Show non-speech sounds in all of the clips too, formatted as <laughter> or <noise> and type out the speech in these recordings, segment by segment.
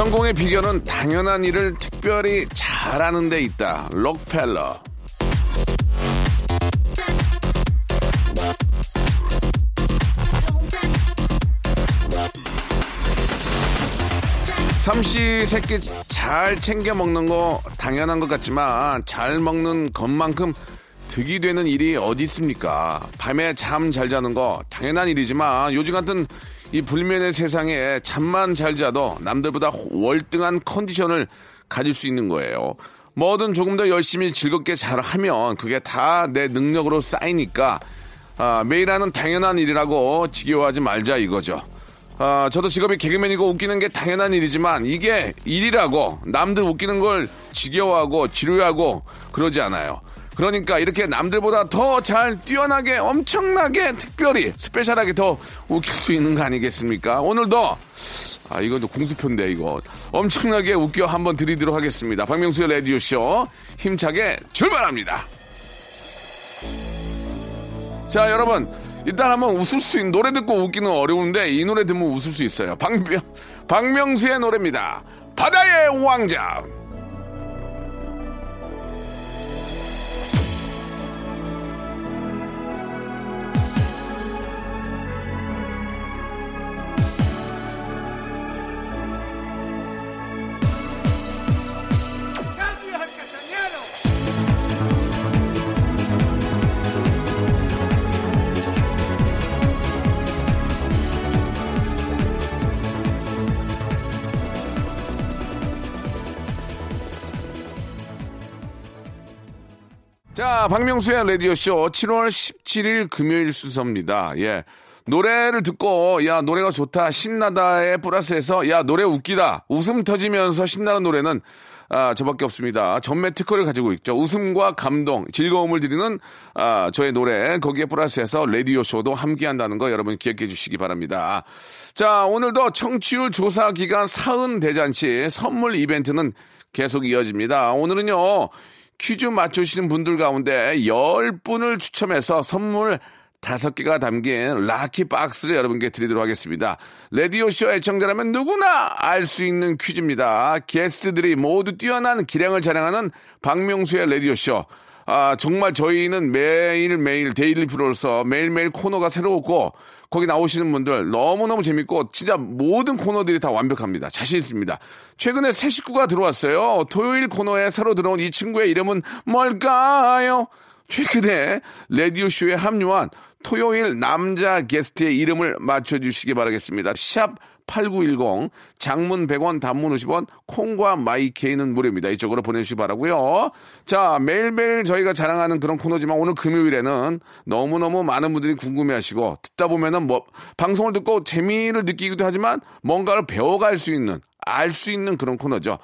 성공의 비결은 당연한 일을 특별히 잘하는 데 있다 록펠러 삼시 세끼 잘 챙겨 먹는 거 당연한 것 같지만 잘 먹는 것만큼 득이 되는 일이 어디 있습니까? 밤에 잠 잘 자는 거 당연한 일이지만 요즘 같은 이 불면의 세상에 잠만 잘 자도 남들보다 월등한 컨디션을 가질 수 있는 거예요. 뭐든 조금 더 열심히 즐겁게 잘하면 그게 다 내 능력으로 쌓이니까 아, 매일 하는 당연한 일이라고 지겨워하지 말자 이거죠. 아, 저도 직업이 개그맨이고 웃기는 게 당연한 일이지만 이게 일이라고 남들 웃기는 걸 지겨워하고 지루하고 그러지 않아요. 그러니까 이렇게 남들보다 더 잘 뛰어나게 엄청나게 특별히 스페셜하게 더 웃길 수 있는 거 아니겠습니까? 오늘도 아 이것도 공수표인데 이거 엄청나게 웃겨 한번 드리도록 하겠습니다. 박명수의 라디오 쇼 힘차게 출발합니다. 자, 여러분. 일단 한번 웃을 수 있는 노래 듣고 웃기는 어려운데 이 노래 듣면 웃을 수 있어요. 박명, 박명수의 노래입니다. 바다의 왕자. 자, 박명수의 라디오쇼 7월 17일 금요일 순서입니다. 예. 노래를 듣고, 야, 노래가 좋다, 신나다에 플러스해서, 야, 노래 웃기다, 웃음 터지면서 신나는 노래는, 아, 저밖에 없습니다. 전매 특허를 가지고 있죠. 웃음과 감동, 즐거움을 드리는, 아, 저의 노래, 거기에 플러스해서 라디오쇼도 함께 한다는 거 여러분 기억해 주시기 바랍니다. 자, 오늘도 청취율 조사 기간 사은 대잔치 선물 이벤트는 계속 이어집니다. 오늘은요, 퀴즈 맞추시는 분들 가운데 10분을 추첨해서 선물 5개가 담긴 lucky box를 여러분께 드리도록 하겠습니다. 라디오쇼 애청자라면 누구나 알 수 있는 퀴즈입니다. 게스트들이 모두 뛰어난 기량을 자랑하는 박명수의 라디오쇼. 아, 정말 저희는 매일매일 daily 프로로서 매일매일 코너가 새로웠고 거기 나오시는 분들 너무너무 재밌고 진짜 모든 코너들이 다 완벽합니다. 자신 있습니다. 최근에 새 식구가 들어왔어요. 토요일 코너에 새로 들어온 이 친구의 이름은 뭘까요? 최근에 라디오쇼에 합류한 토요일 남자 게스트의 이름을 맞춰주시기 바라겠습니다. 샵 8910 장문 100원 단문 50원 콩과 마이케이는 무료입니다. 이쪽으로 보내주시기 바라고요. 자 매일매일 저희가 자랑하는 그런 코너지만 오늘 금요일에는 너무너무 많은 분들이 궁금해하시고 듣다 보면은 뭐 방송을 듣고 재미를 느끼기도 하지만 뭔가를 배워갈 수 있는 알 수 있는 그런 코너죠.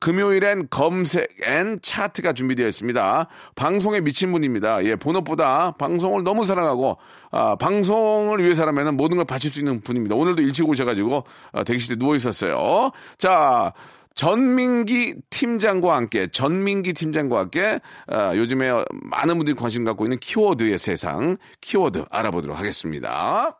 금요일엔 검색 and 차트가 준비되어 있습니다. 방송에 미친 분입니다. 예, 본업보다 방송을 너무 사랑하고, 아, 방송을 위해서라면 모든 걸 바칠 수 있는 분입니다. 오늘도 일찍 오셔가지고, 아, 대기실에 누워 있었어요. 자, 전민기 팀장과 함께, 전민기 팀장과 함께, 아, 요즘에 많은 분들이 관심 갖고 있는 키워드의 세상, 키워드 알아보도록 하겠습니다.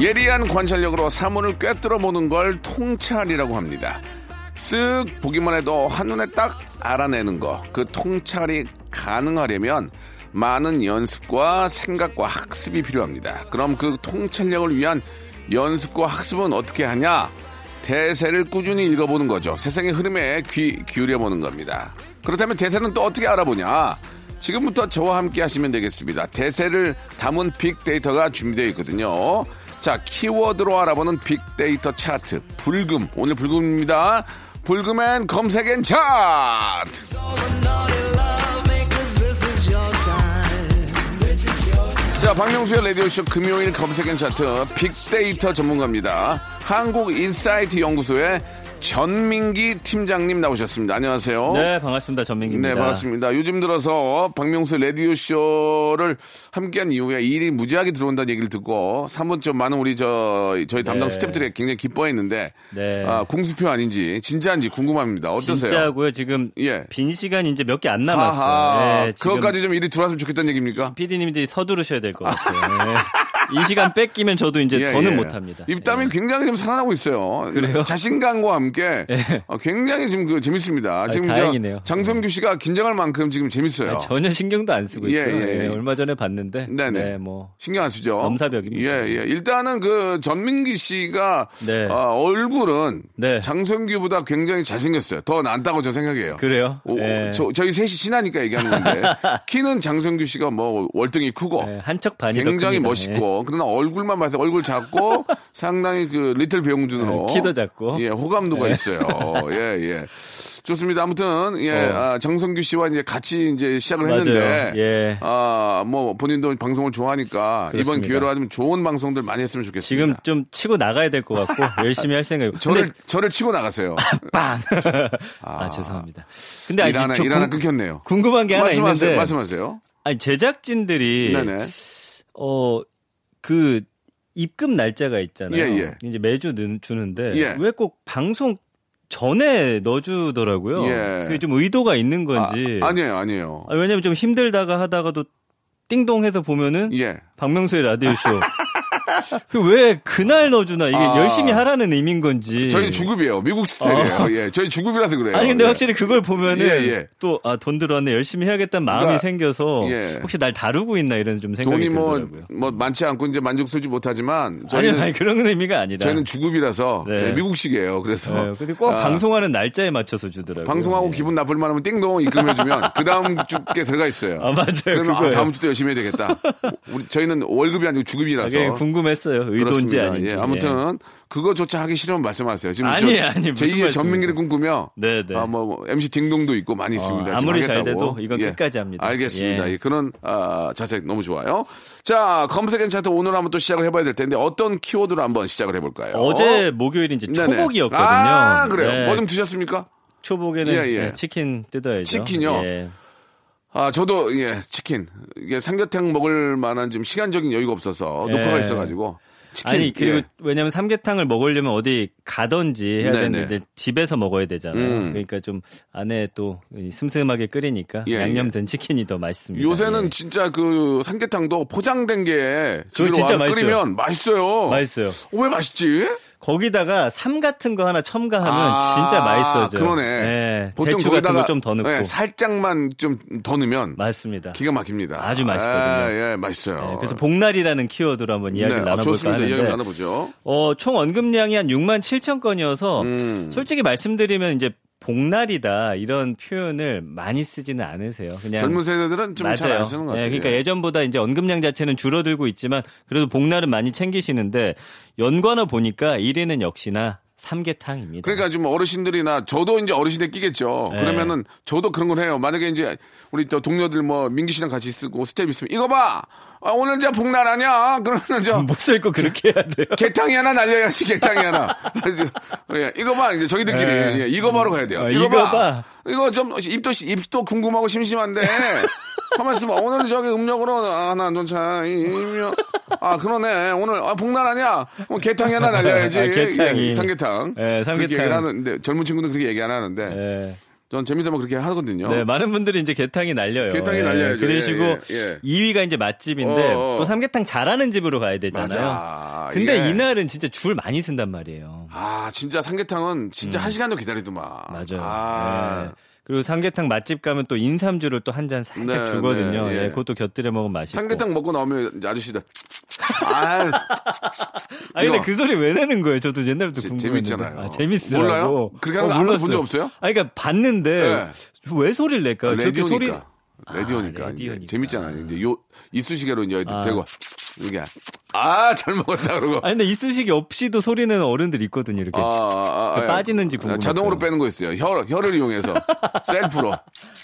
예리한 관찰력으로 사물을 꿰뚫어 보는 걸 통찰이라고 합니다. 쓱 보기만 해도 한눈에 딱 알아내는 거, 그 통찰이 가능하려면 많은 연습과 생각과 학습이 필요합니다. 그럼 그 통찰력을 위한 연습과 학습은 어떻게 하냐? 대세를 꾸준히 읽어보는 거죠. 세상의 흐름에 귀 기울여보는 겁니다. 그렇다면 대세는 또 어떻게 알아보냐? 지금부터 저와 함께 하시면 되겠습니다. 대세를 담은 빅데이터가 준비되어 있거든요. 자, 키워드로 알아보는 빅데이터 차트. 불금. 오늘 불금입니다. 불금엔 검색엔 차트. 자, 박명수의 라디오쇼 금요일 검색엔 차트 빅데이터 전문가입니다. 한국인사이트 연구소의 전민기 팀장님 나오셨습니다. 안녕하세요. 네, 반갑습니다. 전민기입니다. 네, 반갑습니다. 요즘 들어서 박명수 라디오 쇼를 함께한 이후에 일이 무지하게 들어온다는 얘기를 듣고 3분 좀 많은 우리 저, 저희 담당 네. 스태프들이 굉장히 기뻐했는데 네. 아, 공수표 아닌지 진짜인지 궁금합니다. 어떠세요? 진짜고요. 지금 예. 빈 시간이 이제 몇 개 안 남았어요. 네, 그것까지 좀 일이 들어왔으면 좋겠다는 얘기입니까? PD님들이 서두르셔야 될 것 같아요. 네. 이 시간 뺏기면 저도 이제 <laughs> 예, 더는 예. 못합니다. 입담이 예. 굉장히 좀 살아나고 있어요. 그래요? 자신감과 함께 예. 어, 굉장히 지금 그 재밌습니다. 지금 저 다행이네요. 장성규 씨가 긴장할 만큼 지금 재밌어요. 아니, 전혀 신경도 안 쓰고 예, 있고요. 예. 예, 얼마 전에 봤는데 네네. 네, 뭐 신경 안 쓰죠. 넘사벽입니다. 예, 예. 일단은 그 전민기 씨가 네. 어, 얼굴은 네. 장성규보다 굉장히 잘생겼어요. 더 낫다고 저 생각해요. 그래요. 오, 예. 저, 저희 셋이 친하니까 얘기하는 건데 <laughs> 키는 장성규 씨가 뭐 월등히 크고 네, 한척 반이 더 굉장히. 멋있고 그러나 얼굴만 봐서 얼굴 작고 <laughs> 상당히 그 리틀 배용준으로 네, 키도 작고. 예 호감도 가 네. 있어요. 예 예. 좋습니다. 아무튼 예 어. 아, 정성규 씨와 이제 같이 이제 시작을 맞아요. 했는데 예. 아 뭐 본인도 방송을 좋아하니까 이번 그렇습니다. 기회로 아주 좋은 방송들 많이 했으면 좋겠습니다. 지금 좀 치고 나가야 될 것 같고 <laughs> 열심히 할 생각이고. 저를 근데 저를 치고 나가세요. 빵. <laughs> 아, 죄송합니다. 근데 아직 일 하나 저 일 하나 궁- 끊겼네요. 궁금한 게 하나 말씀하세요. 있는데 말씀하세요. 아니 제작진들이 네네. 어그 입금 날짜가 있잖아요. 예, 예. 이제 매주 는- 주는데 예. 왜꼭 방송 전에 넣어주더라고요. 예. 그게 좀 의도가 있는 건지. 아, 아니에요, 아니에요. 아, 왜냐면 좀 힘들다가 하다가도 띵동해서 보면은 예. 박명수의 라디오 쇼. <laughs> <laughs> 그 왜 그날 넣어주나 이게 아. 열심히 하라는 의미인 건지. 저희 주급이에요. 미국 스타일이에요. 어. 예. 저희 주급이라서 그래요. 아니 근데 예. 확실히 그걸 보면은 예, 예. 또아돈 들어왔네 열심히 해야겠다는 마음이 그러니까, 생겨서 예. 혹시 날 다루고 있나 이런 좀 생각이 돈이 뭐, 들더라고요. 뭐 많지 않고 이제 만족스럽지 못하지만 아니, 저희는 아니 그런 의미가 아니라. 저희는 주급이라서 네. 예, 미국식이에요. 그래서 네, 근데 꼭 아, 방송하는 날짜에 맞춰서 주더라고요. 방송하고 예. 기분 나쁠 만 하면 띵동 입금해주면 그 다음 주께 들어가 있어요. 아 맞아요. 그러면 아. 다음 주도 열심히 해야 되겠다. <laughs> 우리 저희는 월급이 아니고 아, 주급이라서 그게 궁금했어요. 의도인지. 아닌지. 예, 아무튼 그거조차 하기 싫으면 말씀하세요. 지금 아니, 무슨 제2의 전민기를? 꿈꾸며 네, 네. 아, 뭐 MC 딩동도 있고 많이 있습니다. 지금 아무리 잘. 돼도 이건 끝까지 합니다. 알겠습니다. 예. 예, 그런 아, 자세 너무 좋아요. 자, 검색 엔 차트 오늘 한번 또 시작을 해봐야 될 텐데 어떤 키워드로 한번 시작을 해볼까요? 어제 목요일이 이제 네네. 초복이었거든요. 아, 그래요. 네. 뭐좀 드셨습니까? 초복에는 예, 예. 네, 치킨 뜯어야죠. 치킨요? 예. 아, 저도 예, 치킨. 이게 삼계탕 먹을 만한 좀 시간적인 여유가 없어서 예. 녹화가 있어가지고 치킨. 아니 그리고 예. 왜냐면 삼계탕을 먹으려면 어디 가든지 해야 네네. 되는데 집에서 먹어야 되잖아요. 음. 그러니까 좀 안에 또 슴슴하게 끓이니까 예, 양념된 치킨이 더 맛있습니다. 요새는 예. 진짜 그 삼계탕도 포장된 게 와서 맛있어요. 끓이면 맛있어요. 맛있어요. 어, 왜 맛있지? 거기다가 삼 같은 거 하나 첨가하면 아, 진짜 맛있어죠. 그러네. 예, 보통 거기다가 거좀더 넣고. 예, 살짝만 좀 더 넣으면 맞습니다. 기가 막힙니다. 아주 맛있거든요. 아, 예, 맛있어요. 예, 그래서 복날이라는 키워드로 한번 이야기 네, 아, 나눠볼까 좋습니다. 이야기 하는데 나눠보죠. 어, 총 언급량이 한 6만 7천 건이어서 음. 솔직히 말씀드리면 이제 복날이다 이런 표현을 많이 쓰지는 않으세요. 그냥 젊은 세대들은 좀 잘. 안 쓰는 것 같아요. 예, 그러니까 예전보다 이제 언급량 자체는 줄어들고 있지만 그래도 복날은 많이 챙기시는데 연관어 보니까 1위는 역시나 삼계탕입니다. 그러니까 좀 어르신들이나 저도 이제 어르신에 끼겠죠. 네. 그러면은 저도 그런 걸 해요. 만약에 이제 우리 또 동료들 뭐 민기 씨랑 같이 쓰고 스텝 있으면 이거 봐. 아, 오늘 저 복날 아니야? 그러면 저 목소리 꼭 그렇게 해야 돼요. <laughs> 개탕이 하나 날려야지 개탕이 하나. <laughs> 예, 이거 봐 이제 저희들끼리 네. 예, 이거 봐로 가야 돼요. 어, 이거, 이거 봐. 봐. 이거 좀 입도 입도 궁금하고 심심한데 <laughs> 가만 있어봐. 오늘은 저기 음력으로 하나 논차 이면 아 그러네 오늘 아 복날 아니야? 뭐 개탕이 하나 날려야지. 아, 개탕이. 예, 삼계탕. 예, 삼계탕. 그렇게 얘기를 하는데 젊은 친구들은 그렇게 얘기 안 하는데 예. 전 재밌어서 그렇게 하거든요. 네, 많은 분들이 이제 개탕이 날려요. 개탕이 예, 날려야죠. 그러시고 예, 예, 예. 2위가 이제 맛집인데 어, 어. 또 삼계탕 잘하는 집으로 가야 되잖아요. 맞아. 근데 이게- 이날은 진짜 줄 많이 쓴단 말이에요. 아 진짜 삼계탕은 진짜 한 시간도 기다리더만. 음. 맞아요. 아. 네. 그리고 삼계탕 맛집 가면 또 인삼주를 또 한 잔 살짝 네, 주거든요. 네, 예. 예, 그것도 곁들여 먹으면 맛있고. 삼계탕 먹고 나오면 아저씨들 아 <laughs> 근데. 그 소리 왜 내는 거예요? 저도 옛날부터 궁금했는데. 재밌잖아요. 아, 재밌어요. 몰라요? 그렇게 하는 거한 번도 본적 없어요? 아니 그러니까 봤는데 네. 왜 소리를 낼까요? 저렇게 소리 라디오니까. 아, 라디오니까. 재밌잖아. 이제 요 이쑤시개로 이제 아. 대고 이게 아 잘 먹었다 그러고. 아니 근데 이쑤시개 없이도 소리 내는 어른들 있거든요. 이렇게 아, 아, 아, 그 빠지는지 아, 궁금해요. 자동으로 빼는 거 있어요. 혀, 혀를 이용해서 셀프로.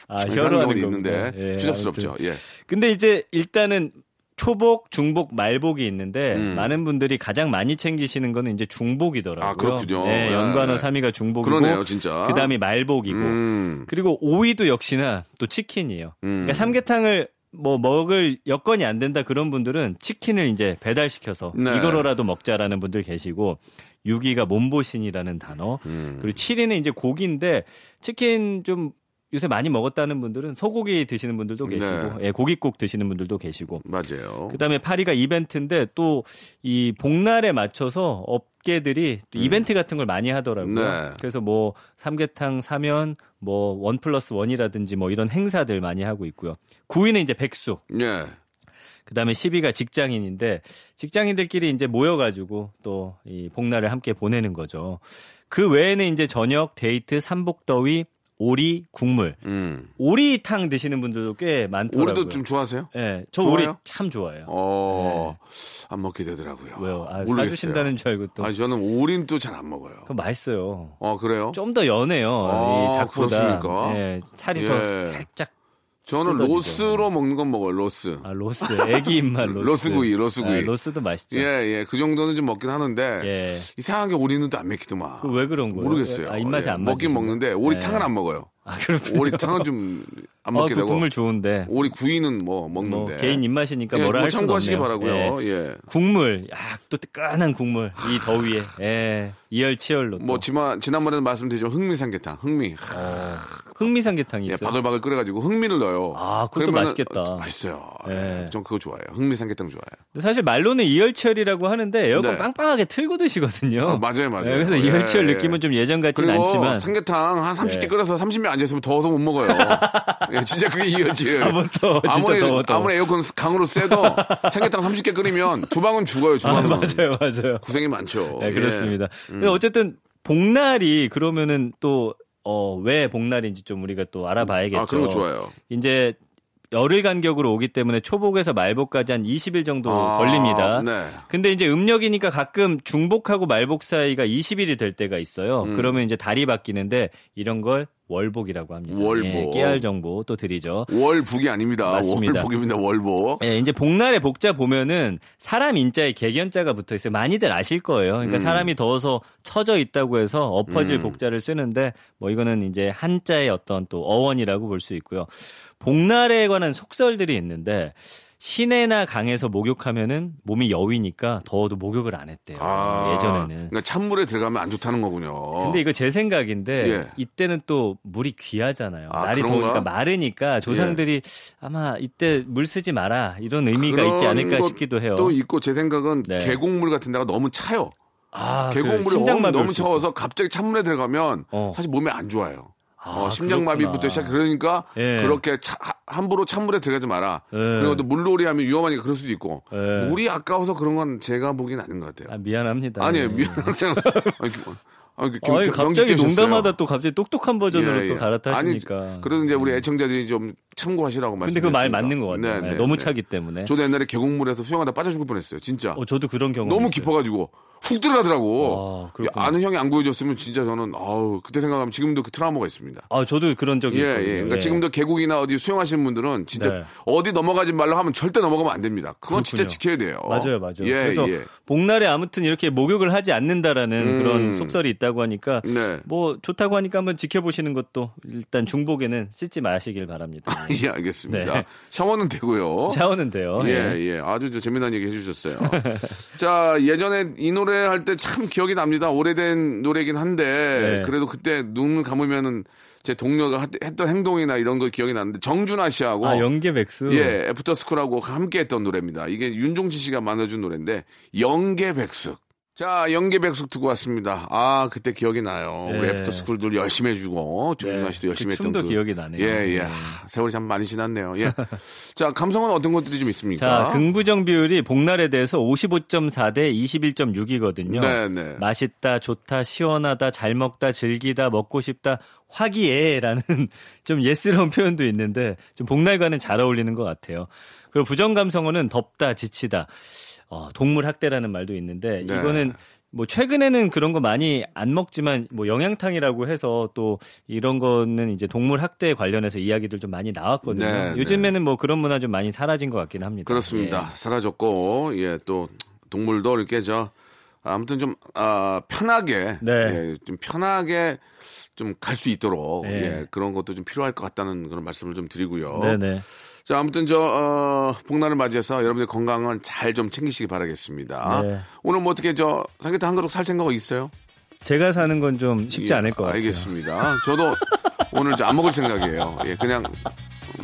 아, 혀로 하는 경우도 있는데. 예, 추잡스럽죠. 예. 근데 이제 일단은 초복, 중복, 말복이 있는데 음. 많은 분들이 가장 많이 챙기시는 거는 이제 중복이더라고요. 아, 그렇군요. 네, 예. 연관어 3위가 중복이고 그러네요, 진짜. 그다음이 말복이고 음. 그리고 5위도 역시나 또 치킨이에요. 음. 그러니까 삼계탕을 뭐 먹을 여건이 안 된다 그런 분들은 치킨을 이제 배달시켜서 네. 이거로라도 먹자라는 분들 계시고 6위가 몸보신이라는 단어 음. 그리고 7위는 이제 고기인데 치킨 좀 요새 많이 먹었다는 분들은 소고기 드시는 분들도 계시고 네. 예, 고깃국 드시는 분들도 계시고 맞아요. 그다음에 8위가 이벤트인데 또 이 복날에 맞춰서 업계들이 또 이벤트 같은 걸 많이 하더라고요. 음. 네. 그래서 뭐 삼계탕 사면 뭐 원 플러스 원이라든지 뭐 이런 행사들 많이 하고 있고요. 9위는 이제 백수. 예. 그다음에 10위가 직장인인데 직장인들끼리 이제 모여가지고 또 이 복날을 함께 보내는 거죠. 그 외에는 이제 저녁 데이트 삼복더위 오리 국물 음. 오리탕 드시는 분들도 꽤 많더라고요. 오리도 좀 좋아하세요? 예, 저 좋아요? 오리 참 좋아해요. 어, 안 먹게 되더라고요. 네. 왜요? 아, 모르겠어요. 사주신다는 줄 알고 또. 아니, 저는 오리는 또잘 안 먹어요. 그거 맛있어요. 어, 그래요? 좀 더 연해요. 아, 이 닭보다. 그렇습니까? 예, 살이 예. 더 살짝. 저는 뜯어지죠. 로스로 먹는 건 먹어요, 로스. 아, 로스. 애기 입맛 <laughs> 로스. 로스구이, 로스구이. 아, 로스도 맛있죠. 예, 예. 그 정도는 좀 먹긴 하는데. 예. 이상하게 오리는 또 안 먹히더만. 그왜 그런 거예요? 모르겠어요. 아, 입맛이 예, 안 먹긴 맞으시나? 먹는데 오리탕은 예. 안 먹어요. 아, 그렇군요. 오리탕은 좀 <laughs> 안 어, 먹게 그 되고. 국물 좋은데. 오리 구이는 뭐뭐 먹는데. 개인 입맛이니까 예, 뭐라 뭐 할 수는 참고하시기 없네요. 바라고요. 예. 예. 국물, 야, 또 뜨끈한 국물. 이 더위에. 예. 이열치열로. 또. 뭐 지만 지난번에도 말씀드렸지만 흥미 삼계탕, 흥미. 흥미 삼계탕이 예, 있어요. 바글바글 끓여가지고 흥미를 넣어요. 아, 그것도 맛있겠다. 어, 맛있어요. 예. 예. 전 그거 좋아해요. 흥미 삼계탕 좋아해요. 사실 말로는 이열치열이라고 하는데 에어컨 네. 빵빵하게 틀고 드시거든요. 어, 맞아요, 맞아요. 네, 그래서 예, 이열치열 예. 느낌은 좀 예전 같진 않지만 삼계탕 한 30개 예. 끓여서 30명 앉아 있으면 더워서 못 먹어요. <laughs> 예, 진짜 그게 이어지. 아, 뭐 더, 진짜 아무리, 더워, 더워. 아무리 에어컨 강으로 쐬도 삼계탕 30개 끓이면 주방은 죽어요, 아, 주방은. 맞아요, 맞아요. 고생이 많죠. 네, 예. 그렇습니다. 근데 어쨌든 복날이 그러면은 또 어, 왜 복날인지 좀 우리가 또 알아봐야겠죠. 아, 그런 거 좋아요. 이제 열흘 간격으로 오기 때문에 초복에서 말복까지 한 20일 정도 아, 걸립니다. 네. 근데 이제 음력이니까 가끔 중복하고 말복 사이가 20일이 될 때가 있어요. 음. 그러면 이제 달이 바뀌는데 이런 걸 월복이라고 합니다. 월복. 예, 깨알 정보 또 드리죠. 월북이 아닙니다. 맞습니다. 월북입니다, 월복. 예, 이제 복날에 복자 보면은 사람 인자에 개견자가 붙어 있어요. 많이들 아실 거예요. 그러니까 음. 사람이 더워서 처져 있다고 해서 엎어질 음. 복자를 쓰는데 뭐 이거는 이제 한자의 어떤 또 어원이라고 볼 수 있고요. 복날에 관한 속설들이 있는데 시내나 강에서 목욕하면은 몸이 여위니까 더워도 목욕을 안 했대요. 아, 예전에는. 그러니까 찬물에 들어가면 안 좋다는 거군요. 근데 이거 제 생각인데 예. 이때는 또 물이 귀하잖아요. 아, 날이 그런가? 예. 더우니까 마르니까 조상들이 아마 이때 물 쓰지 마라 이런 의미가 있지 않을까 싶기도 해요. 또 있고 제 생각은 네. 계곡물 같은 데가 너무 차요. 아, 그 계곡물이 심장마비 너무 차워서 갑자기 찬물에 들어가면 어. 사실 몸에 안 좋아요. 아, 어, 심장마비부터. 시작 그러니까 예. 그렇게 차- 하- 함부로 찬물에 들어가지 마라. 예. 그리고 또 물놀이 하면 위험하니까 그럴 수도 있고 예. 물이 아까워서 그런 건 제가 보기엔 아닌 것 같아요. 아, 미안합니다. 아니에요 네. 미안하잖아. <laughs> 아니, 그- 아, 그 아니, 경- 갑자기 경직되셨어요. 농담하다 또 갑자기 똑똑한 버전으로 예, 또 예. 갈아타시니까. 아니, 그래도 이제 우리 애청자들이 좀 참고하시라고 근데 말씀드렸습니다. 그말 맞는 것 같아요. 네, 너무 차기 때문에. 저도 옛날에 계곡물에서 수영하다 빠져 죽을 뻔했어요. 진짜. 어, 저도 그런 경험. 너무 깊어가지고 훅 들어가더라고. 아. 아는 형이 안 구해줬으면 진짜 저는 아우 그때 생각하면 지금도 그 트라우마가 있습니다. 아, 저도 그런 적이 예, 있거든요. 예. 그러니까 예. 지금도 계곡이나 어디 수영하시는 분들은 진짜 네. 어디 넘어가지 말라 하면 절대 넘어가면 안 됩니다. 그건 진짜 그렇군요. 지켜야 돼요. 맞아요, 맞아요. 예, 그래서 예. 복날에 아무튼 이렇게 목욕을 하지 않는다라는 음. 그런 속설이 있다고 하니까 네. 뭐 좋다고 하니까 한번 지켜보시는 것도 일단 중복에는 씻지 마시길 바랍니다. <laughs> 예, 알겠습니다. 네. 샤워는 되고요. 샤워는 돼요. 예, 예. 아주 저 재미난 얘기 해주셨어요. <laughs> 자, 예전에 이 노래 할 때 참 기억이 납니다. 오래된 노래긴 한데, 네. 그래도 그때 눈을 감으면은 제 동료가 하- 했던 행동이나 이런 거 기억이 나는데, 정준하 씨하고. 아, 영계백숙. 예, 애프터스쿨하고 함께 했던 노래입니다. 이게 윤종신 씨가 만들어준 노래인데, 영계 백숙. 자, 영계백숙 듣고 왔습니다. 아, 그때 기억이 나요. 우리 네. 애프터 스쿨들 열심히 해주고, 정준하 네, 씨도 열심히 그 했던 춤도 기억이 나네요. 예, 예. 네. 하, 세월이 참 많이 지났네요. 예. <laughs> 자, 감성은 어떤 것들이 좀 있습니까? 자, 긍부정 비율이 복날에 대해서 55.4 대 21.6이거든요. 네, 네. 맛있다, 좋다, 시원하다, 잘 먹다, 즐기다, 먹고 싶다, 화기애애라는 <laughs> 좀 예스러운 표현도 있는데 좀 복날과는 잘 어울리는 것 같아요. 그리고 부정 감성어는 덥다, 지치다, 어, 동물 학대라는 말도 있는데 네. 이거는 뭐 최근에는 그런 거 많이 안 먹지만 뭐 영양탕이라고 해서 또 이런 거는 이제 동물 학대 관련해서 이야기들 좀 많이 나왔거든요. 네, 요즘에는 뭐 그런 문화 좀 많이 사라진 것 같긴 합니다. 그렇습니다. 예. 사라졌고, 예, 또, 동물도 이렇게 저, 아무튼 좀, 아, 편하게, 네. 예, 좀 편하게 좀 갈 수 있도록, 네. 예, 그런 것도 좀 필요할 것 같다는 그런 말씀을 좀 드리고요. 네네. 자, 아무튼 저, 어, 복날을 맞이해서 여러분들 건강을 잘 좀 챙기시기 바라겠습니다. 네. 오늘 뭐 어떻게 저, 삼계탕 한 그릇 살 생각 있어요? 제가 사는 건 좀 쉽지 예, 않을 것 같아요. 알겠습니다. 저도 오늘 안 먹을 생각이에요. 예, 그냥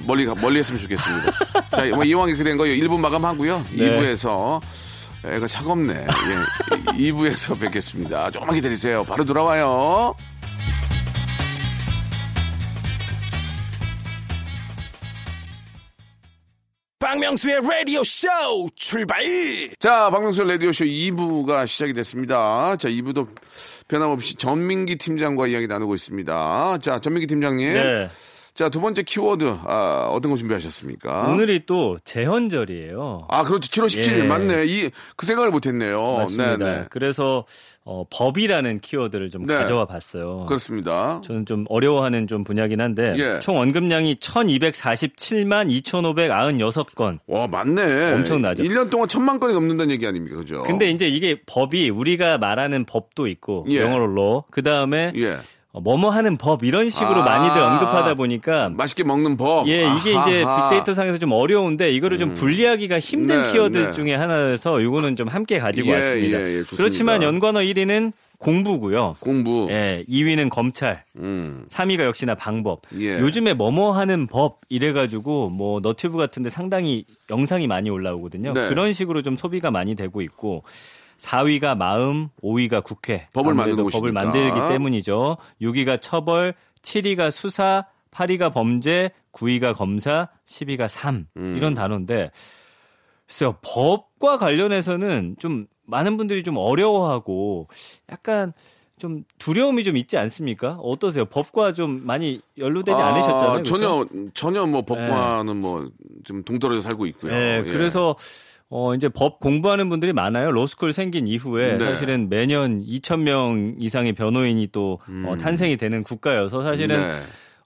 멀리 가, 멀리 했으면 좋겠습니다. 자, 뭐 이왕 이렇게 된 거예요. 1부 마감하고요. 네. 2부에서 애가 차갑네. 예, 2부에서 뵙겠습니다. 조금만 기다리세요. 바로 돌아와요. 박명수의 라디오 쇼 출발! 자, 박명수 라디오 쇼 2부가 시작이 됐습니다. 자, 2부도 변함없이 전민기 팀장과 이야기 나누고 있습니다. 자, 전민기 팀장님. 네. 자, 두 번째 키워드, 아, 어떤 거 준비하셨습니까? 오늘이 또 재헌절이에요. 아, 그렇죠. 7월 17일. 예. 맞네. 이, 그 생각을 못 했네요. 맞습니다. 네, 네. 그래서 어, 법이라는 키워드를 좀 네. 가져와 봤어요. 그렇습니다. 저는 좀 어려워하는 좀 분야긴 한데 예. 총 언급량이 1247만 2596건. 와, 맞네. 엄청나죠. 1년 동안 천만 건이 넘는다는 얘기 아닙니까? 그죠? 근데 이제 이게 법이 우리가 말하는 법도 있고 예. 영어로 그 다음에 예. 어, 뭐뭐 하는 법 이런 식으로 아. 많이들 언급하다 보니까 맛있게 먹는 법. 예, 이게 아하, 이제. 빅데이터 상에서 좀 어려운데 이거를 좀 분리하기가 힘든 네, 키워드 네. 중에 하나여서 이거는 좀 함께 가지고 예, 왔습니다. 예, 예, 좋습니다. 그렇지만 연관어 1위는 공부고요. 공부. 예, 2위는 검찰, 음. 3위가 역시나 방법. 예. 요즘에 뭐뭐 하는 법 이래 가지고 뭐 너튜브 같은 데 상당히 영상이 많이 올라오거든요. 네. 그런 식으로 좀 소비가 많이 되고 있고 4위가 마음, 5위가 국회. 법을 만드는 법을 곳이니까. 만들기 때문이죠. 6위가 처벌, 7위가 수사, 8위가 범죄, 9위가 검사, 10위가 삶. 음. 이런 단어인데 글쎄요. 법과 관련해서는 좀 많은 분들이 좀 어려워하고 약간 좀 두려움이 좀 있지 않습니까? 어떠세요? 법과 좀 많이 연루되지 아, 않으셨잖아요. 그렇죠? 전혀, 전혀 뭐 법과는 뭐좀 동떨어져 살고 있고요. 네, 예. 그래서 어 이제 법 공부하는 분들이 많아요. 로스쿨 생긴 이후에 네. 사실은 매년 2천 명 이상의 변호인이 또 어, 탄생이 되는 국가여서 사실은 음. 네.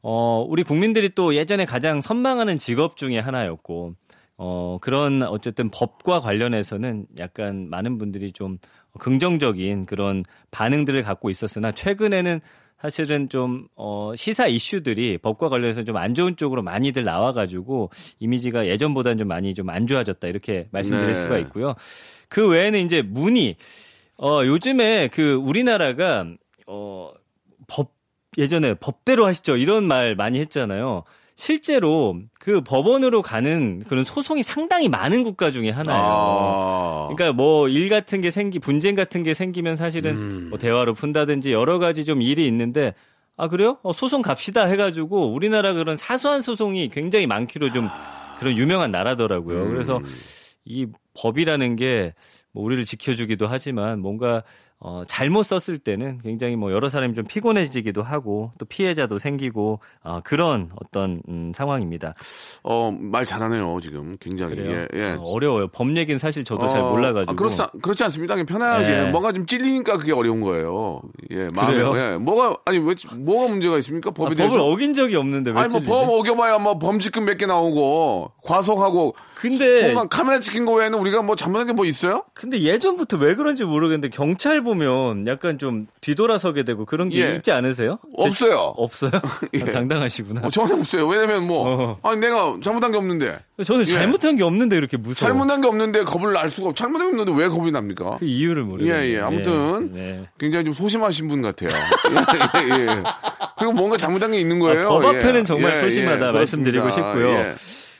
어 우리 국민들이 또 예전에 가장 선망하는 직업 중에 하나였고 어 그런 어쨌든 법과 관련해서는 약간 많은 분들이 좀 긍정적인 그런 반응들을 갖고 있었으나 최근에는 사실은 좀, 어, 시사 이슈들이 법과 관련해서 좀 안 좋은 쪽으로 많이들 나와가지고 이미지가 예전보다는 좀 많이 좀 안 좋아졌다 이렇게 말씀드릴 네. 수가 있고요. 그 외에는 이제 문의, 어, 요즘에 그 우리나라가, 어, 법, 예전에 법대로 하시죠. 이런 말 많이 했잖아요. 실제로 그 법원으로 가는 그런 소송이 상당히 많은 국가 중에 하나예요. 아. 그러니까 뭐 일 같은 게 생기 분쟁 같은 게 생기면 사실은 음. 뭐 대화로 푼다든지 여러 가지 좀 일이 있는데 아 그래요? 어, 소송 갑시다 해가지고 우리나라 그런 사소한 소송이 굉장히 많기로 좀 그런 유명한 나라더라고요. 음. 그래서 이 법이라는 게 뭐 우리를 지켜주기도 하지만 뭔가 어, 잘못 썼을 때는 굉장히 뭐 여러 사람이 좀 피곤해지기도 하고 또 피해자도 생기고 어, 그런 어떤 음, 상황입니다. 어, 말 잘하네요, 지금. 굉장히. 예, 예. 어, 어려워요. 법 얘기는 사실 저도 잘 어, 몰라가지고. 아, 그렇지, 않- 그렇지 않습니다. 그냥 편하게. 예. 뭔가 좀 찔리니까 그게 어려운 거예요. 예, 마음에. 예. 뭐가, 아니, 왜, 뭐가 문제가 있습니까? 아, 법에 법을 대해서. 어긴 적이 없는데 왜 아니, 뭐? 법 어겨봐야 뭐 범칙금 몇 개 나오고, 과속하고. 근데 순간 카메라 찍힌 거 외에는 우리가 뭐 잘못한 게 뭐 있어요? 근데 예전부터 왜 그런지 모르겠는데 경찰 보면 약간 좀 뒤돌아서게 되고 그런 게 예. 있지 않으세요? 없어요. 없어요? <laughs> 예. 아, 당당하시구나. 어, 저는 없어요. 왜냐면 뭐, 어. 아니, 내가 잘못한 게 없는데. 저는 예. 잘못한 게 없는데 이렇게 무서워. 잘못한 게 없는데 겁을 날 수가 없, 잘못한 게 없는데 왜 겁이 납니까? 그 이유를 모르겠네요. 예, 예. 아무튼 네. 굉장히 좀 소심하신 분 같아요. <laughs> 예, 예, 예. 그리고 뭔가 잘못한 게 있는 거예요. 아, 법 앞에는 예. 정말 예, 소심하다 예, 말씀드리고. 싶고요. 예.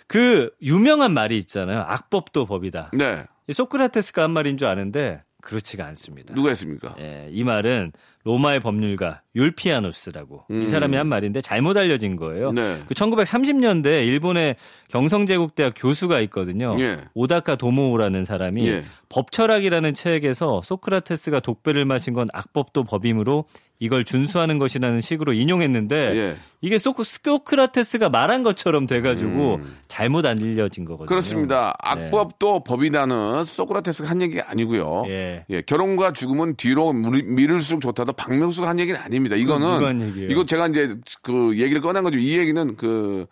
그 유명한 말이 있잖아요. 악법도 법이다. 네. 이 소크라테스가 한 말인 줄 아는데 그렇지가 않습니다. 누가 했습니까? 예, 이 말은 로마의 법률가 율피아누스라고 음. 이 사람이 한 말인데 잘못 알려진 거예요. 네. 그 1930년대 일본의 경성제국대학 교수가 있거든요. 예. 오다카 도모우라는 사람이 예. 법철학이라는 책에서 소크라테스가 독배를 마신 건 악법도 법이므로 이걸 준수하는 것이라는 식으로 인용했는데 예. 이게 소크, 소크라테스가 말한 것처럼 돼가지고 잘못 알려진 거거든요. 음. 그렇습니다. 네. 악법도 법이다는 소크라테스가 한 얘기가 아니고요. 예. 예, 결혼과 죽음은 뒤로 물- 미룰수록 좋다도 박명수가 한 얘기는 아닙니다. 이거는? 이거 제가 이제 그 얘기를 꺼낸 거죠. 이 얘기는 그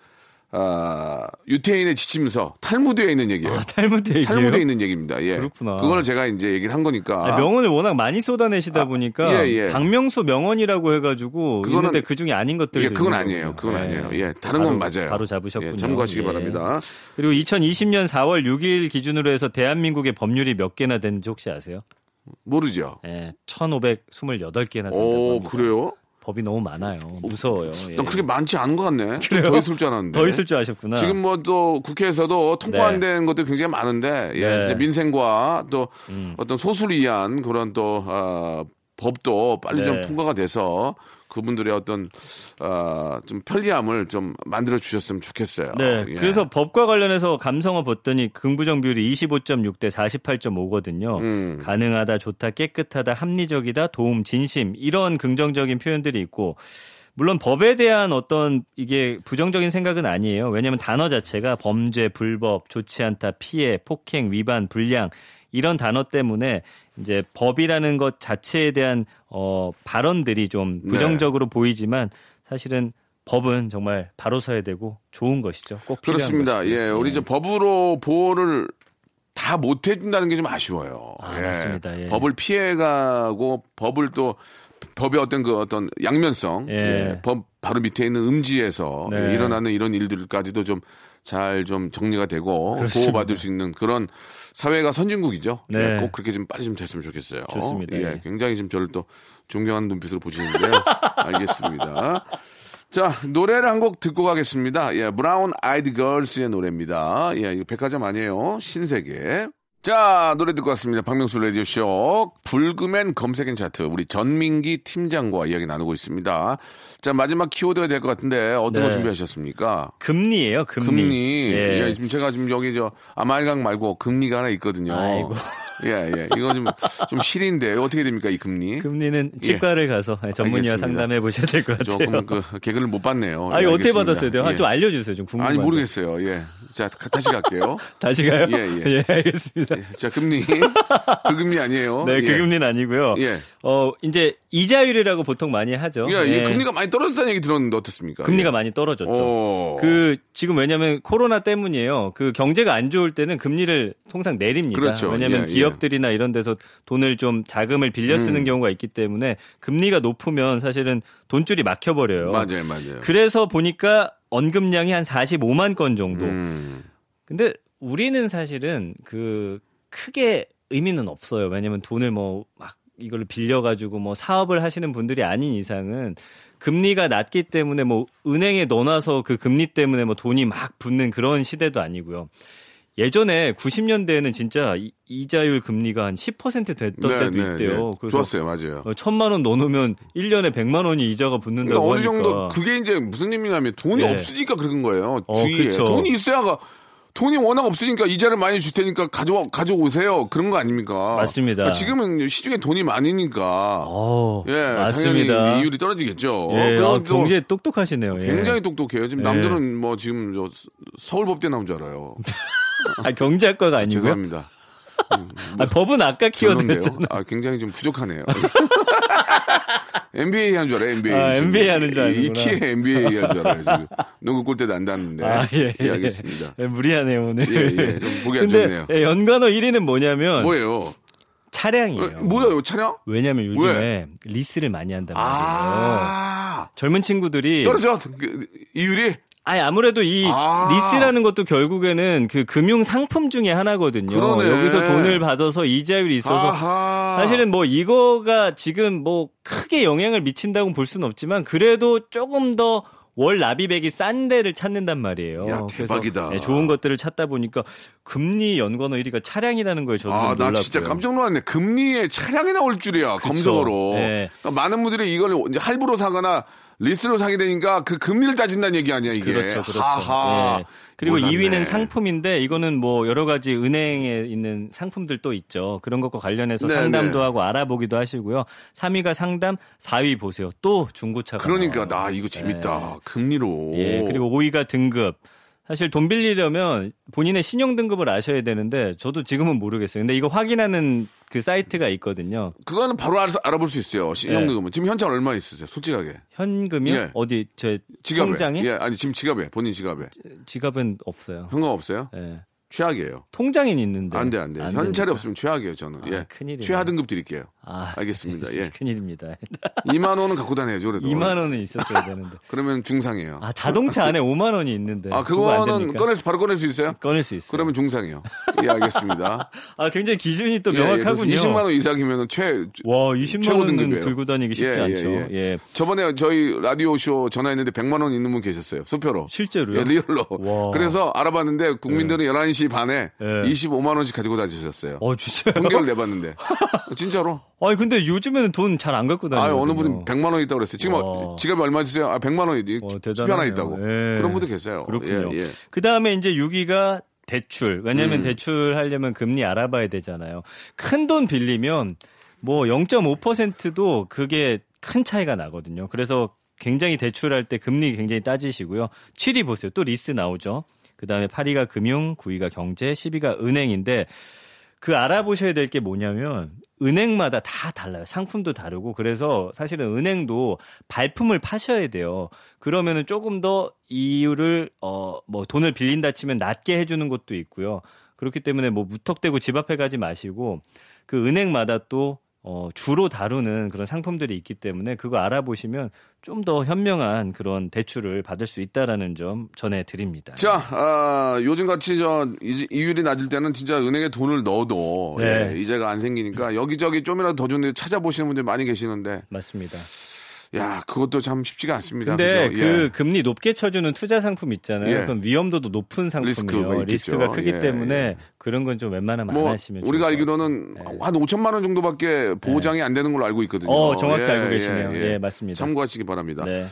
아, 유태인의 지침서 탈무드에 있는 얘기예요. 아, 탈무드 얘기예요? 탈무드에 있는 얘기입니다. 예. 그렇구나. 그걸 제가 이제 얘기를 한 거니까. 아니, 명언을 워낙 많이 쏟아내시다 보니까 예, 예. 박명수 명언이라고 해 가지고 그거는- 있는데 그 중에 아닌 것들이 예, 그건 아니에요. 그건 아니에요. 예, 다른 건 맞아요. 바로 잡으셨군요. 예, 참고하시기 예. 바랍니다. 그리고 2020년 4월 6일 기준으로 해서 대한민국의 법률이 몇 개나 되는지 혹시 아세요? 모르죠. 예, 1,528개나 된다고 오, 합니다. 그래요? 법이 너무 많아요. 무서워요. 예. 난 그렇게 많지 않은 것 같네. 좀 그래요? 더 있을 줄 알았는데. 더 있을 줄 아셨구나. 지금 뭐 또 국회에서도 통과 안 네. 된 것도 굉장히 많은데 예, 네. 음. 이제 민생과 또 어떤 소수를 위한 그런 또 아, 법도 빨리 좀 네. 통과가 돼서 그분들의 어떤 아, 좀 편리함을 좀 만들어 주셨으면 좋겠어요. 네. 예. 그래서 법과 관련해서 감성어 봤더니 긍부정 비율이 25.6대 48.5거든요. 음. 가능하다, 좋다, 깨끗하다, 합리적이다, 도움, 진심 이런 긍정적인 표현들이 있고 물론 법에 대한 어떤 이게 부정적인 생각은 아니에요. 왜냐하면 단어 자체가 범죄, 불법, 좋지 않다, 피해, 폭행, 위반, 불량 이런 단어 때문에 이제 법이라는 것 자체에 대한 어 발언들이 좀 네. 부정적으로 보이지만 사실은 법은 정말 바로 서야 되고 좋은 것이죠. 꼭 필요한 그렇습니다. 것이죠. 예, 우리 이제 법으로 보호를 다 못 해준다는 게 좀 아쉬워요. 아, 예. 맞습니다. 예. 법을 피해가고 법을 또 법의 어떤 그 어떤 양면성, 예. 예, 법 바로 밑에 있는 음지에서 네. 예, 일어나는 이런 일들까지도 좀잘좀 정리가 되고. 보호받을 수 있는 그런 사회가 선진국이죠. 네. 예, 꼭 그렇게 좀 빨리 좀 됐으면 좋겠어요. 좋습니다. 예, 예. 굉장히 지금 저를 또 존경하는 눈빛으로 보시는데요. <laughs> 알겠습니다. 자, 노래를 한 곡 듣고 가겠습니다. 예, 브라운 아이드 걸스의 노래입니다. 예, 이거 백화점 아니에요. 신세계. 자, 노래 듣고 왔습니다. 박명수 라디오쇼. 불금엔 검색엔 차트. 우리 전민기 팀장과 이야기 나누고 있습니다. 자, 마지막 키워드가 될 것 같은데 어떤 네. 거 준비하셨습니까? 금리예요, 금리. 금리. 예. 예, 지금 제가 지금 여기 저 아말강 말고 금리가 하나 있거든요. 아이고. 예, 예. 이거 좀, 좀 실인데 어떻게 됩니까, 이 금리? 금리는 치과를 가서 전문의와 예. 상담해 보셔야 될 것 같아요. 조금 그 개그를 못 봤네요. 아니 예, 어떻게. 받았어요? 예. 좀 알려주세요. 좀 궁금해요. 아니 모르겠어요. 예. 자 가- 다시 갈게요. <laughs> 다시 가요? 예, 예. 알겠습니다. 자 금리 <laughs> 그 금리 아니에요. 네, 예. 그 금리는 아니고요. 예. 어, 이제 이자율이라고 보통 많이 하죠. 예, 예. 예. 금리가 많이 떨어졌다는 얘기 들었는데 어떻습니까? 금리가 예. 많이 떨어졌죠. 오. 그 지금 왜냐하면 코로나 때문이에요. 그 경제가 안 좋을 때는 금리를 통상 내립니다. 그렇죠. 왜냐하면 예, 예. 기업들이나 이런 데서 돈을 좀 자금을 빌려 쓰는 음. 경우가 있기 때문에 금리가 높으면 사실은 돈줄이 막혀버려요. 맞아요, 맞아요. 그래서 보니까 언급량이 한 45만 건 정도. 음. 근데 우리는 사실은 그 크게 의미는 없어요. 왜냐면 돈을 뭐막 이걸 빌려가지고 뭐 사업을 하시는 분들이 아닌 이상은 금리가 낮기 때문에 뭐 은행에 넣어놔서 그 금리 때문에 뭐 돈이 막 붙는 그런 시대도 아니고요. 예전에 90년대에는 진짜 이- 이자율 금리가 한 10% 됐던 네, 때도 네, 있대요. 네. 좋았어요, 맞아요. 어, 천만 원 넣어놓으면 1년에 100만 원이 이자가 그러니까 붙는다고 어느 하니까. 정도 그게 이제 무슨 의미냐면 돈이 네. 없으니까 그런 거예요. 어, 주위에 그쵸. 돈이 있어야가 돈이 워낙 없으니까 이자를 많이 줄 테니까 가져 가져오세요. 그런 거 아닙니까? 맞습니다. 지금은 시중에 돈이 많으니까 어, 예, 맞습니다. 당연히 이율이 떨어지겠죠. 예, 아, 또 굉장히 똑똑하시네요. 예. 굉장히 똑똑해요. 지금 예. 남들은 뭐 지금 저 서울법대 나온 줄 알아요. <laughs> 아, 경제학과가 아니고. 죄송합니다. 아, 법은 아까 별론데요. 키워드였잖아. 아, 굉장히 좀 부족하네요. <laughs> NBA 한 줄 알아요, NBA. 아, 지금. NBA 하는 줄 이- 이 아는구나. 키에 NBA 한 줄 알아요, 지금. 농구 골대도 안 닿는데. 아, 예, 예. 알겠습니다. 예, 무리하네요, 오늘. 예, 예. 좀 보기 안 좋네요. 예, 연관어 1위는 뭐냐면 뭐예요? 차량이에요. 어, 뭐야, 이거 차량? 왜냐면 요즘에 리스를 많이 한단 말이에요. 아, 젊은 친구들이 떨어져. 그, 이율이? 아니 아무래도 이 아. 리스라는 것도 결국에는 그 금융 상품 중에 하나거든요. 그러네. 여기서 돈을 받아서 이자율이 있어서 아하. 사실은 뭐 이거가 지금 뭐 크게 영향을 미친다고 볼 수는 없지만 그래도 조금 더월 납입액이 싼 데를 찾는단 말이에요. 야, 대박이다. 그래서 네, 좋은 것들을 찾다 보니까 금리 연관어 1위가 차량이라는 거에 저도 아, 좀나 놀랐고요. 진짜 깜짝 놀랐네. 금리에 차량이 나올 줄이야, 검정으로. 네. 그러니까 많은 분들이 이걸 이제 할부로 사거나 리스로 사게 되니까 그 금리를 따진다는 얘기 아니야, 이게. 그렇죠, 그렇죠. 하하. 예. 그리고 몰랐네. 2위는 상품인데 이거는 뭐 여러 가지 은행에 있는 상품들 또 있죠. 그런 것과 관련해서 네, 상담도 네. 하고 알아보기도 하시고요. 3위가 상담, 4위 보세요. 또 중고차가. 그러니까. 나 이거 재밌다. 네. 금리로. 예, 그리고 5위가 등급. 사실 돈 빌리려면 본인의 신용 등급을 아셔야 되는데 저도 지금은 모르겠어요. 근데 이거 확인하는 그 사이트가 있거든요. 그거는 바로 알, 알아볼 수 있어요. 신용등급은. 네. 지금 현찰 얼마 있으세요? 솔직하게. 현금이요? 예. 어디 제 지갑에. 통장에? 예, 아니 지금 지갑에. 본인 지갑에. 지 갑은 없어요. 현금 없어요? 예. 최악이에요. 통장엔 있는데. 안 돼, 안 돼. 안 현찰이 됩니까? 없으면 최악이에요, 저는. 아, 예. 큰일이네. 최하 등급 드릴게요. 아, 알겠습니다. <laughs> 예. 큰일입니다. <laughs> 2만 원은 갖고 다녀야죠, 그래도. 2만 원은 있었어야 되는데. 그러면 중상이에요. 아, 자동차 안에 5만 원이 있는데. 아, 그거 그거는 됩니까? 꺼내서 바로 꺼낼 수 있어요? 꺼낼 수 있어요. 그러면 중상이요. 예, 알겠습니다. <laughs> 아, 굉장히 기준이 또 예, 예, 명확하군요. 20만 원 이상이면 최 와, 20만 최고 등급이에요. 들고 다니기 쉽지 예, 예, 않죠. 예. 예. 저번에 저희 라디오 쇼 전화했는데 100만 원 있는 분 계셨어요. 수표로. 실제로요? 예, 리얼로. 와. 그래서 알아봤는데 국민들은 11시 반에 예. 25만 원씩 가지고 다니셨어요. 어, 진짜요? 통계를 내봤는데. 진짜로. 아니, 근데 요즘에는 돈 잘 안 갖고 다니요 아, 어느 분이 100만 원 있다고 그랬어요. 지금 와. 지갑에 얼마 있어요? 아, 100만 원이지. 어, 수표 하나. 있다고. 예. 그런 분도 계세요. 그렇군요. 예, 예. 그 다음에 이제 6위가 대출. 왜냐면 음. 대출하려면 금리 알아봐야 되잖아요. 큰 돈 빌리면 뭐 0.5%도 그게 큰 차이가 나거든요. 그래서 굉장히 대출할 때 금리 굉장히 따지시고요. 7위 보세요. 또 리스 나오죠. 그 다음에 8위가 금융, 9위가 경제, 10위가 은행인데 그 알아보셔야 될 게 뭐냐면 은행마다 다 달라요. 상품도 다르고 그래서 사실은 은행도 발품을 파셔야 돼요. 그러면은 조금 더 이유를 어 뭐 돈을 빌린다 치면 낮게 해주는 것도 있고요. 그렇기 때문에 뭐 무턱대고 집 앞에 가지 마시고 그 은행마다 또 어, 주로 다루는 그런 상품들이 있기 때문에 그거 알아보시면 좀 더 현명한 그런 대출을 받을 수 있다라는 점 전해드립니다. 자, 아, 요즘 같이 저 이- 이율이 낮을 때는 진짜 은행에 돈을 넣어도 네. 예, 이자가 안 생기니까 여기저기 좀이라도 더데 찾아보시는 분들 많이 계시는데 맞습니다. 야, 그것도 참 쉽지가 않습니다. 근데 그죠? 그 예. 금리 높게 쳐주는 투자 상품 있잖아요. 예. 그럼 위험도도 높은 리스크가 상품이에요. 있겠죠. 리스크가 크기 예, 때문에 예. 그런 건 좀 웬만하면 뭐 안 하시면 우리가 알기로는. 네. 한 5천만 원 정도밖에 보장이 안 되는 걸로 알고 있거든요. 어, 정확히 예, 알고 계시네요. 예, 맞습니다. 참고하시기 바랍니다. 네.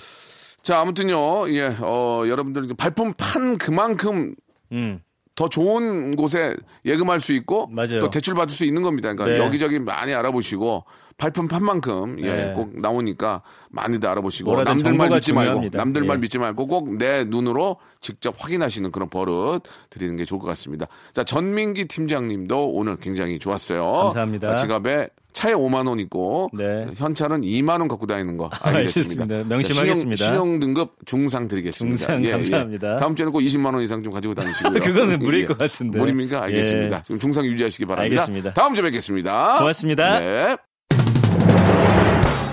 자, 아무튼요. 예, 어, 여러분들 발품 판 그만큼 음. 더 좋은 곳에 예금할 수 있고 맞아요. 또 대출 받을 수 있는 겁니다. 그러니까 네. 여기저기 많이 알아보시고 발품 판 만큼 예, 네. 꼭 나오니까 많이들 알아보시고 남들 말 믿지 말고 중요합니다. 남들 말 예. 믿지 말고 꼭 내 눈으로 직접 확인하시는 그런 버릇 드리는 게 좋을 것 같습니다. 자, 전민기 팀장님도 오늘 굉장히 좋았어요. 감사합니다. 아, 지갑에 차에 5만 원 있고 네. 현찰은 2만 원 갖고 다니는 거 <laughs> 알겠습니다. 알겠습니다. 명심하겠습니다. 신용, 등급 중상 드리겠습니다. 중상 감사합니다. 다음 주에는 꼭 20만 원 이상 좀 가지고 다니시고요. <laughs> 그거는 무리일 예. 것 같은데. 무리입니까? 알겠습니다. 예. 지금 중상 유지하시기 바랍니다. 알겠습니다. 다음 주에 뵙겠습니다. 고맙습니다. 네.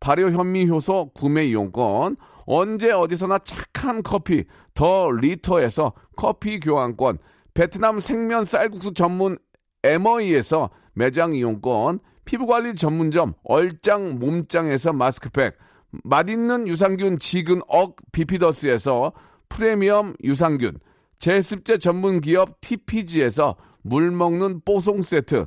발효 현미 효소 구매 이용권, 언제 어디서나 착한 커피 더 리터에서 커피 교환권, 베트남 생면 쌀국수 전문 에머이에서 매장 이용권, 피부관리 전문점 얼짱 몸짱에서 마스크팩, 맛있는 유산균 지근 억 비피더스에서 프리미엄 유산균, 제습제 전문 기업 TPG에서 물 먹는 뽀송 세트,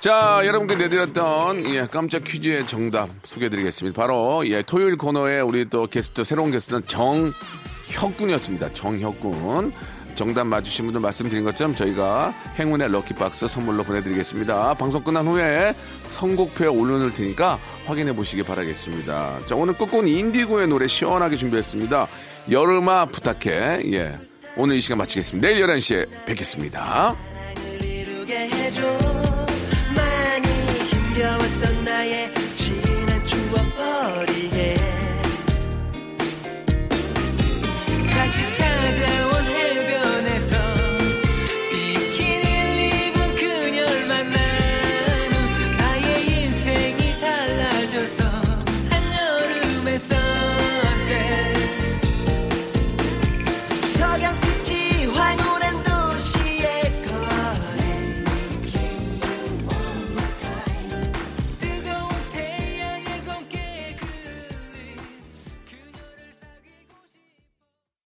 자, 여러분께 내드렸던 예, 깜짝 퀴즈의 정답 소개해드리겠습니다. 바로 예, 토요일 코너에 우리 또 게스트 새로운 게스트는 정혁군이었습니다. 정혁군. 정답 맞추신 분들 말씀드린 것처럼 저희가 행운의 럭키박스 선물로 보내드리겠습니다. 방송 끝난 후에 선곡표에 올려놓을 테니까 확인해 보시기 바라겠습니다. 자, 오늘 끝곡은 인디고의 노래 시원하게 준비했습니다. 여름아 부탁해. 예. 오늘 이 시간 마치겠습니다. 내일 11시에 뵙겠습니다.